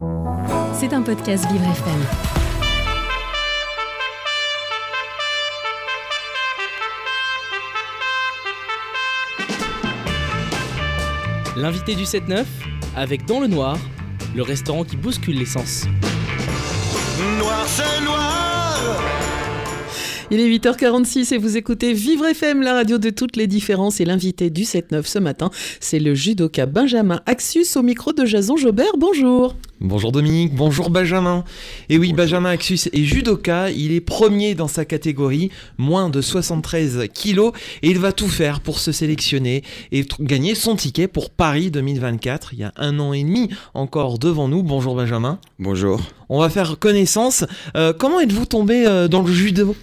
C'est un podcast Vivre FM. L'invité du 7-9, avec Dans le Noir, le restaurant qui bouscule l'essence. Noir, c'est noir Il est 8h46 et vous écoutez Vivre FM, la radio de toutes les différences. Et l'invité du 7-9 ce matin, c'est le judoka Benjamin Axus au micro de Jason Jobert. Bonjour. Bonjour Dominique, bonjour Benjamin. Et oui, Benjamin Axus est judoka, il est premier dans sa catégorie, moins de 73 kilos, et il va tout faire pour se sélectionner et gagner son ticket pour Paris 2024. Il y a un an et demi encore devant nous. Bonjour Benjamin. Bonjour. On va faire connaissance. Euh, comment êtes-vous tombé euh, dans le judo?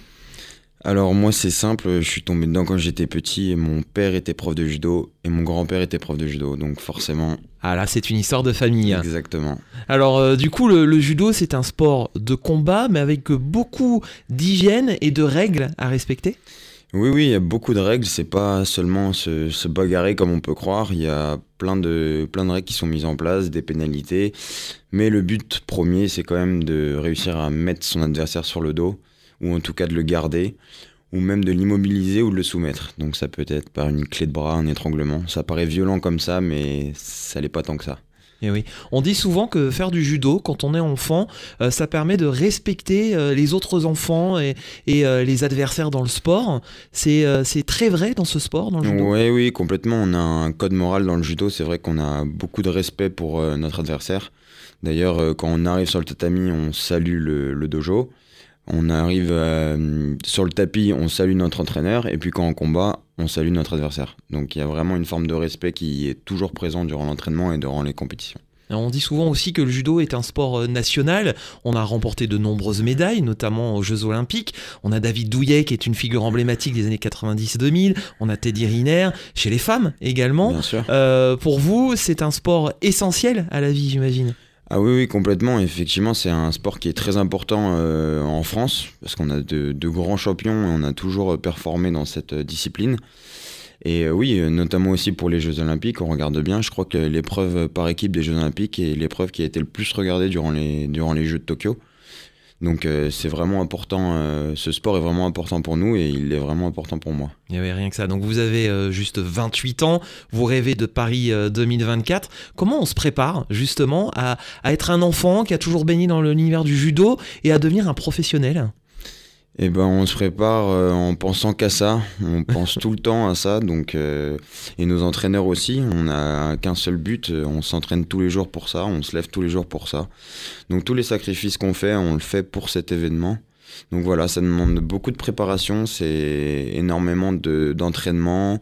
Alors moi c'est simple, je suis tombé dedans quand j'étais petit et mon père était prof de judo et mon grand-père était prof de judo, donc forcément, Ah là, c'est une histoire de famille. exactement. Alors euh, du coup, le, le judo, c'est un sport de combat, mais avec beaucoup d'hygiène et de règles à respecter? Oui oui, il y a beaucoup de règles, c'est pas seulement se, se bagarrer comme on peut croire, il y a plein de, plein de règles qui sont mises en place, des pénalités, mais le but premier c'est quand même de réussir à mettre son adversaire sur le dos, ou en tout cas de le garder, ou même de l'immobiliser ou de le soumettre. Donc ça peut être par une clé de bras, un étranglement, ça paraît violent comme ça, mais ça l'est pas tant que ça. Et Eh oui, on dit souvent que faire du judo quand on est enfant, euh, ça permet de respecter euh, les autres enfants et, et, euh, les adversaires dans le sport. C'est très vrai dans ce sport, dans le judo? Oui, oui, complètement. On a un code moral dans le judo. C'est vrai qu'on a beaucoup de respect pour notre adversaire. D'ailleurs, quand on arrive sur le tatami, on salue le, le dojo. On arrive euh, sur le tapis, on salue notre entraîneur. Et puis quand on combat, on salue notre adversaire. Donc il y a vraiment une forme de respect qui est toujours présent durant l'entraînement et durant les compétitions. On dit souvent aussi que le judo est un sport euh, national. On a remporté de nombreuses médailles, notamment aux Jeux Olympiques. On a David Douillet, qui est une figure emblématique des années 90-2000. On a Teddy Riner, chez les femmes également. Bien sûr. Euh, pour vous, c'est un sport essentiel à la vie, j'imagine? Ah oui, oui, complètement. Effectivement, c'est un sport qui est très important euh, en France, parce qu'on a de, grands champions et on a toujours performé dans cette euh, discipline. Et euh, oui, notamment aussi pour les Jeux Olympiques, on regarde bien. Je crois que l'épreuve par équipe des Jeux Olympiques est l'épreuve qui a été le plus regardée durant les Jeux de Tokyo. Donc euh, c'est vraiment important, euh, ce sport est vraiment important pour nous et il est vraiment important pour moi. Il n'y avait rien que ça. Donc vous avez euh, juste 28 ans, vous rêvez de Paris euh, 2024. Comment on se prépare justement à, à être un enfant qui a toujours baigné dans l'univers du judo et à devenir un professionnel? Eh ben, on se prépare euh, en pensant qu'à ça. On pense tout le temps à ça. Donc, euh, et nos entraîneurs aussi. On n'a qu'un seul but. euh, On s'entraîne tous les jours pour ça. On se lève tous les jours pour ça. Donc, tous les sacrifices qu'on fait, on le fait pour cet événement. Donc voilà, ça demande beaucoup de préparation, c'est énormément de- d'entraînement,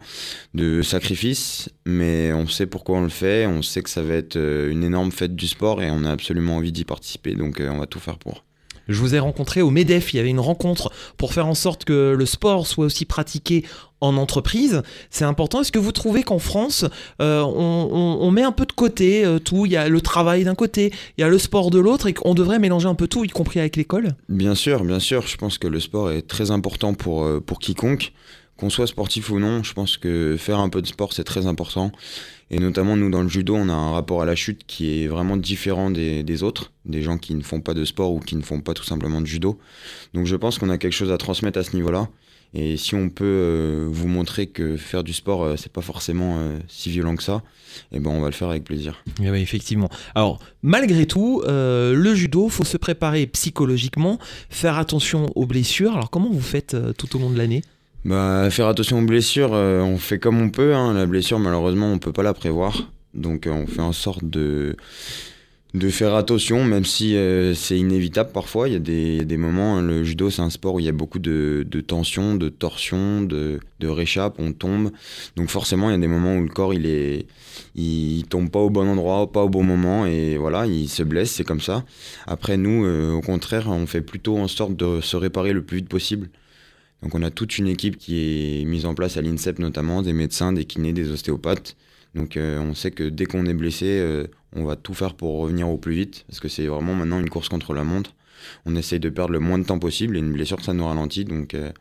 de, sacrifices, mais on sait pourquoi on le fait, on sait que ça va être une énorme fête du sport et on a absolument envie d'y participer, donc on va tout faire pour. Je vous ai rencontré au MEDEF, il y avait une rencontre pour faire en sorte que le sport soit aussi pratiqué en entreprise. C'est important. Est-ce que vous trouvez qu'en France, euh, on, met un peu de côté euh, tout? Il y a le travail d'un côté, il y a le sport de l'autre, et qu'on devrait mélanger un peu tout, y compris avec l'école? Bien sûr, bien sûr. Je pense que le sport est très important pour, euh, pour quiconque. Qu'on soit sportif ou non, je pense que faire un peu de sport, c'est très important. Et notamment, nous, dans le judo, on a un rapport à la chute qui est vraiment différent des, autres, des gens qui ne font pas de sport ou qui ne font pas tout simplement de judo. Donc je pense qu'on a quelque chose à transmettre à ce niveau-là. Et si on peut euh, vous montrer que faire du sport, euh, c'est pas forcément euh, si violent que ça, eh ben on va le faire avec plaisir. Eh oui, effectivement. Alors, malgré tout, le judo, faut se préparer psychologiquement, faire attention aux blessures. Alors, comment vous faites tout au long de l'année? Bah, faire attention aux blessures, euh, on fait comme on peut. hein. La blessure, malheureusement, on peut pas la prévoir. Donc, euh, on fait en sorte de, de faire attention, même si euh, c'est inévitable parfois. Il y a des, moments, hein, le judo, c'est un sport où il y a beaucoup de, de tension, de torsion, de, de réchappe, on tombe. Donc, forcément, il y a des moments où le corps, il est, il tombe pas au bon endroit, pas au bon moment, et voilà, il se blesse, c'est comme ça. Après, nous, au contraire, on fait plutôt en sorte de se réparer le plus vite possible. Donc on a toute une équipe qui est mise en place à l'INSEP notamment, des médecins, des kinés, des ostéopathes. Donc euh, on sait que dès qu'on est blessé, euh, on va tout faire pour revenir au plus vite, parce que c'est vraiment maintenant une course contre la montre. On essaye de perdre le moins de temps possible, et une blessure, ça nous ralentit, donc euh,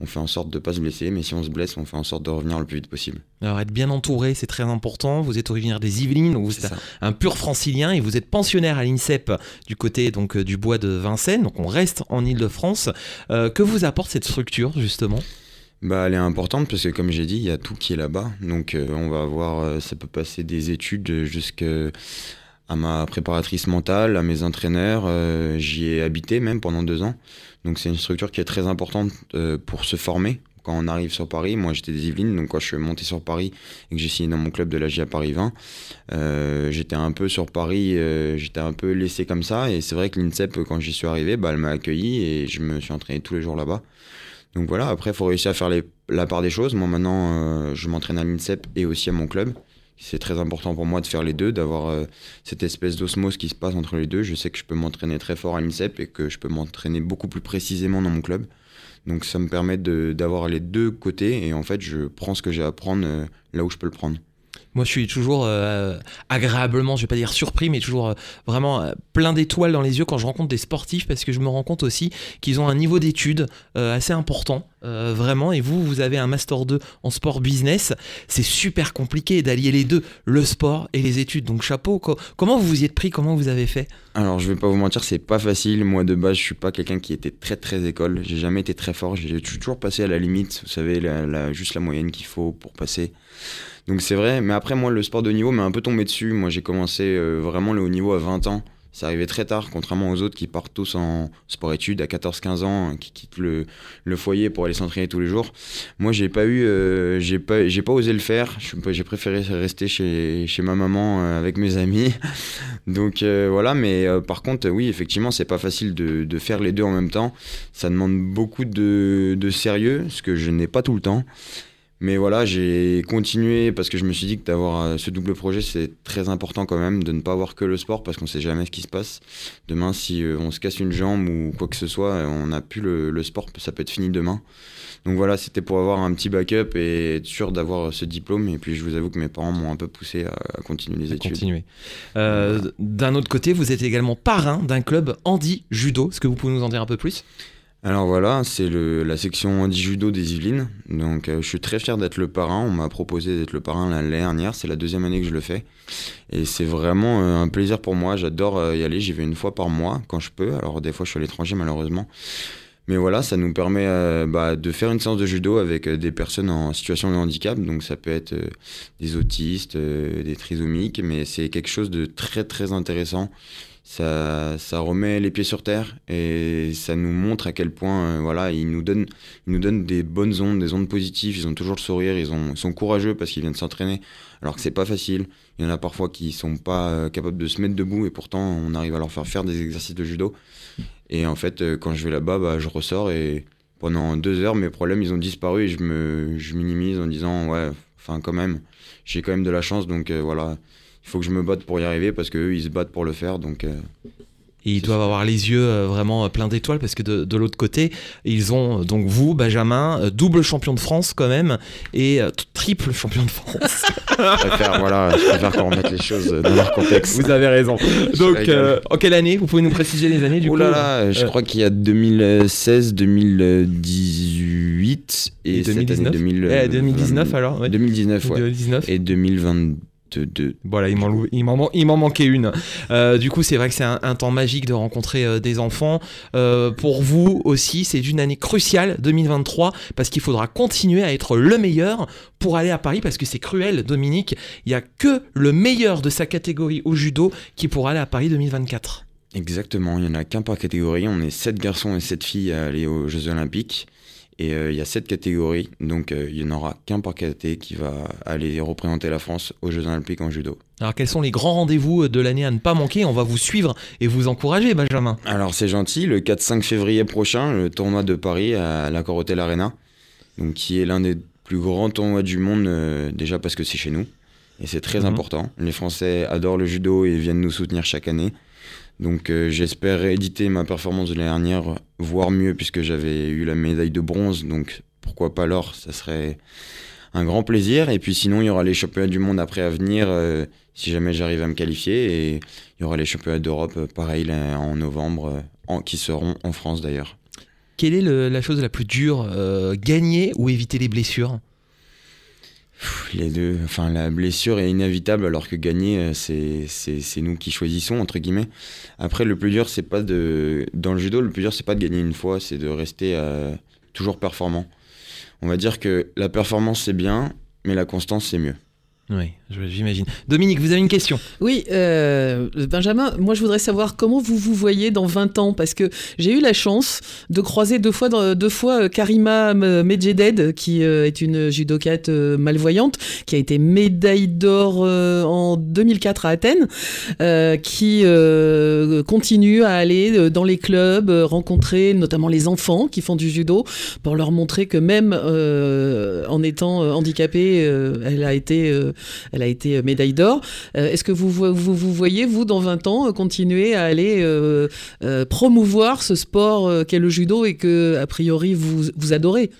on fait en sorte de ne pas se blesser, mais si on se blesse, on fait en sorte de revenir le plus vite possible. Alors être bien entouré, c'est très important. Vous êtes originaire des Yvelines, donc vous êtes un pur francilien et vous êtes pensionnaire à l'INSEP du côté donc du bois de Vincennes. Donc on reste en Île-de-France. Que vous apporte cette structure justement? Bah, elle est importante parce que comme j'ai dit, il y a tout qui est là-bas. Donc euh, on va avoir, euh, ça peut passer des études jusqu'à ma préparatrice mentale, à mes entraîneurs. euh, J'y ai habité même pendant deux ans. Donc c'est une structure qui est très importante pour se former. Quand on arrive sur Paris, moi j'étais des Yvelines, donc quand je suis monté sur Paris et que j'ai signé dans mon club de la GIA Paris 20, euh, j'étais un peu sur Paris, j'étais un peu laissé comme ça. Et c'est vrai que l'INSEP, quand j'y suis arrivé, bah, elle m'a accueilli et je me suis entraîné tous les jours là-bas. Donc voilà, après, il faut réussir à faire la part des choses. Moi, maintenant, euh, je m'entraîne à l'INSEP et aussi à mon club. C'est très important pour moi de faire les deux, d'avoir euh, cette espèce d'osmose qui se passe entre les deux. Je sais que je peux m'entraîner très fort à l'INSEP et que je peux m'entraîner beaucoup plus précisément dans mon club. Donc ça me permet d'avoir les deux côtés et en fait, je prends ce que j'ai à prendre euh, là où je peux le prendre. Moi, je suis toujours euh, agréablement, je vais pas dire surpris, mais toujours euh, vraiment euh, plein d'étoiles dans les yeux quand je rencontre des sportifs, parce que je me rends compte aussi qu'ils ont un niveau d'études assez important, vraiment. Et vous, vous avez un master 2 en sport business. C'est super compliqué d'allier les deux, le sport et les études. Donc chapeau. Co- comment vous vous y êtes pris? Comment vous avez fait? Alors, je vais pas vous mentir, c'est pas facile. Moi, de base, je suis pas quelqu'un qui était très très école. J'ai jamais été très fort. J'ai toujours passé à la limite, vous savez, juste la moyenne qu'il faut pour passer. Donc, c'est vrai. Mais après, moi, le sport de niveau m'a un peu tombé dessus. Moi, j'ai commencé euh, vraiment le haut niveau à 20 ans. C'est arrivé très tard, contrairement aux autres qui partent tous en sport-études à 14-15 ans, hein, qui quittent le, le foyer pour aller s'entraîner tous les jours. Moi, j'ai pas eu, euh, j'ai pas, j'ai pas osé le faire. J'ai préféré rester chez, chez ma maman euh, avec mes amis. Donc voilà, mais par contre, oui, effectivement, c'est pas facile de, de faire les deux en même temps. Ça demande beaucoup de, de sérieux, ce que je n'ai pas tout le temps. Mais voilà, j'ai continué parce que je me suis dit que d'avoir euh, ce double projet, c'est très important quand même, de ne pas avoir que le sport parce qu'on sait jamais ce qui se passe. Demain, si euh, on se casse une jambe ou quoi que ce soit, euh, on n'a plus le, le sport, ça peut être fini demain. Donc voilà, c'était pour avoir un petit backup et être sûr d'avoir ce diplôme. Et puis je vous avoue que mes parents m'ont un peu poussé à, à continuer les études. Continuer. Euh, D'un autre côté, vous êtes également parrain d'un club handi judo. Est-ce que vous pouvez nous en dire un peu plus? Alors voilà, c'est la section handi-judo des Yvelines. Donc euh, je suis très fier d'être le parrain. On m'a proposé d'être le parrain l'année dernière. C'est la deuxième année que je le fais. Et c'est vraiment euh, un plaisir pour moi. J'adore euh, y aller. J'y vais une fois par mois quand je peux. Alors des fois je suis à l'étranger malheureusement. Mais voilà, ça nous permet bah, de faire une séance de judo avec des personnes en situation de handicap. Donc ça peut être des autistes, des trisomiques, mais c'est quelque chose de très très intéressant. Ça, ça remet les pieds sur terre et ça nous montre à quel point euh, voilà, ils nous donnent ils nous donnent des bonnes ondes, des ondes positives. Ils ont toujours le sourire, ils, ont, ils sont courageux parce qu'ils viennent s'entraîner, alors que c'est pas facile. Il y en a parfois qui sont pas euh, capables de se mettre debout et pourtant on arrive à leur faire faire des exercices de judo. Et en fait, euh, quand je vais là-bas, bah, je ressors et pendant deux heures, mes problèmes ils ont disparu et je me je minimise en disant ouais, enfin quand même, j'ai quand même de la chance donc euh, voilà. Il faut que je me batte pour y arriver parce qu'eux, ils se battent pour le faire. Donc, euh, Et ils doivent avoir les yeux euh, vraiment euh, pleins d'étoiles parce que de, de l'autre côté, ils ont donc vous, Benjamin, double champion de France quand même et euh, triple champion de France. je préfère, voilà, je préfère qu'on remette les choses dans leur contexte. vous avez raison. Donc, euh, en quelle année? Vous pouvez nous préciser les années du Oh coup? là je Euh, crois qu'il y a 2016, 2018 et, Et cette année 2019 2000, Eh, 2019 alors ouais. 2019, ouais. 2019. Et 2022. Voilà, il m'en lou- il m'en man- il m'en manquait une. Euh, du coup, c'est vrai que c'est un, un temps magique de rencontrer euh, des enfants. Euh, pour vous aussi, c'est une année cruciale, 2023, parce qu'il faudra continuer à être le meilleur pour aller à Paris, parce que c'est cruel, Dominique. Il n'y a que le meilleur de sa catégorie au judo qui pourra aller à Paris 2024. Exactement, il n'y en a qu'un par catégorie. On est 7 garçons et 7 filles à aller aux Jeux Olympiques. Et euh, il y a 7 catégories, donc euh, il n'y en aura qu'un par caté qui va aller représenter la France aux Jeux Olympiques en judo. Alors, quels sont les grands rendez-vous de l'année à ne pas manquer? On va vous suivre et vous encourager, Benjamin. Alors c'est gentil, le 4-5 février prochain, le tournoi de Paris à l'Accor Hotel Arena, donc qui est l'un des plus grands tournois du monde, euh, déjà parce que c'est chez nous, et c'est très Mhm. important. Les Français adorent le judo et viennent nous soutenir chaque année. Donc euh, j'espère rééditer ma performance de l'année dernière, voire mieux, puisque j'avais eu la médaille de bronze, donc pourquoi pas l'or, ça serait un grand plaisir. Et puis sinon, il y aura les championnats du monde après à venir, euh, si jamais j'arrive à me qualifier. Et il y aura les championnats d'Europe, euh, pareil, en novembre, qui seront en France d'ailleurs. Quelle est la chose la plus dure Gagner ou éviter les blessures? Les deux, enfin la blessure est inévitable alors que gagner, euh, c'est nous qui choisissons. Après, le plus dur, c'est pas de dans le judo, le plus dur, c'est pas de gagner une fois, c'est de rester euh, toujours performant. On va dire que la performance c'est bien, mais la constance c'est mieux. Oui, j'imagine. Dominique, vous avez une question? Oui, euh, Benjamin, moi je voudrais savoir comment vous vous voyez dans 20 ans, parce que j'ai eu la chance de croiser deux fois, deux fois euh, Karima Medjeded, qui euh, est une judokate malvoyante, qui a été médaille d'or en 2004 à Athènes, qui continue à aller dans les clubs, rencontrer notamment les enfants qui font du judo, pour leur montrer que même en étant handicapée, elle a été... euh, elle a été médaille d'or. Euh, Est-ce que vous, vo- vous vous voyez, vous, dans 20 ans, euh, continuer à aller euh, euh, promouvoir ce sport euh, qu'est le judo et que, a priori, vous adorez?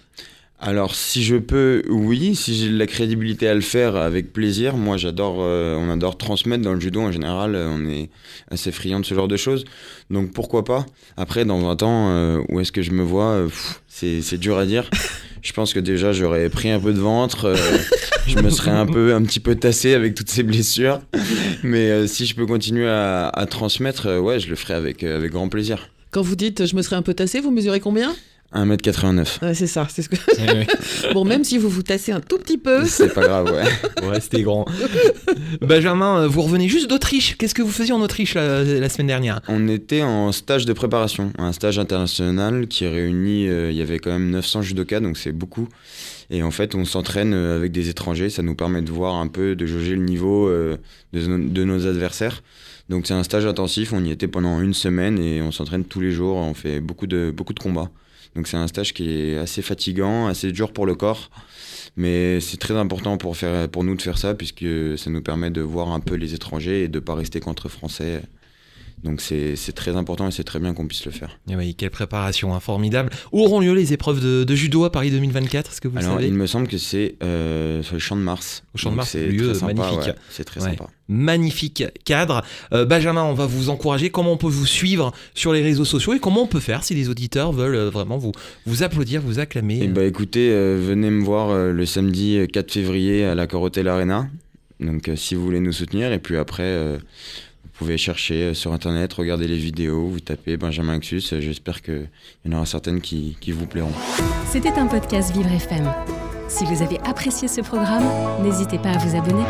Alors, si je peux, oui, si j'ai la crédibilité à le faire, avec plaisir. Moi, j'adore, euh, on adore transmettre dans le judo en général. euh, on est assez friand de ce genre de choses. Donc, pourquoi pas? Après, dans 20 ans, euh, où est-ce que je me vois? C'est dur à dire. Je pense que déjà, j'aurais pris un peu de ventre. je me serais un peu, un petit peu tassé avec toutes ces blessures. Mais si je peux continuer à, transmettre, ouais, je le ferai avec, avec grand plaisir. Quand vous dites je me serais un peu tassé, vous mesurez combien? 1m89. Ouais, C'est ça, c'est ce que... Bon, même si vous vous tassez un tout petit peu... C'est pas grave, ouais. Ouais, c'était grand. Benjamin, euh, vous revenez juste d'Autriche. Qu'est-ce que vous faisiez en Autriche la, la semaine dernière? On était en stage de préparation, un stage international qui réunit, euh, il y avait quand même 900 judokas, donc c'est beaucoup. Et en fait, on s'entraîne euh, avec des étrangers, ça nous permet de voir un peu, de jauger le niveau euh, de, no- de nos adversaires. Donc c'est un stage intensif, on y était pendant une semaine et on s'entraîne tous les jours, on fait beaucoup de, beaucoup de combats. Donc c'est un stage qui est assez fatigant, assez dur pour le corps. Mais c'est très important pour, faire, pour nous de faire ça, puisque ça nous permet de voir un peu les étrangers et de ne pas rester contre Français. Donc c'est très important et c'est très bien qu'on puisse le faire. Eh oui, quelle préparation, hein, formidable. Où auront lieu les épreuves de, de judo à Paris 2024 Est-ce que vous le Alors savez il me semble que c'est euh, sur le champ de Mars. Au Champ de Mars, c'est lieu très sympa, magnifique. ouais. C'est très Ouais. sympa. Magnifique cadre. Euh, Benjamin, on va vous encourager. Comment on peut vous suivre sur les réseaux sociaux et comment on peut faire si les auditeurs veulent euh, vraiment vous, vous applaudir, vous acclamer Et bah écoutez, euh, venez me voir le samedi euh, 4 février à la Corotel Arena. Donc si vous voulez nous soutenir et puis après pouvez chercher euh, sur internet, regarder les vidéos, vous tapez Benjamin Axus. Euh, J'espère qu'il y en aura certaines qui, qui vous plairont. C'était un podcast Vivre FM. Si vous avez apprécié ce programme, n'hésitez pas à vous abonner.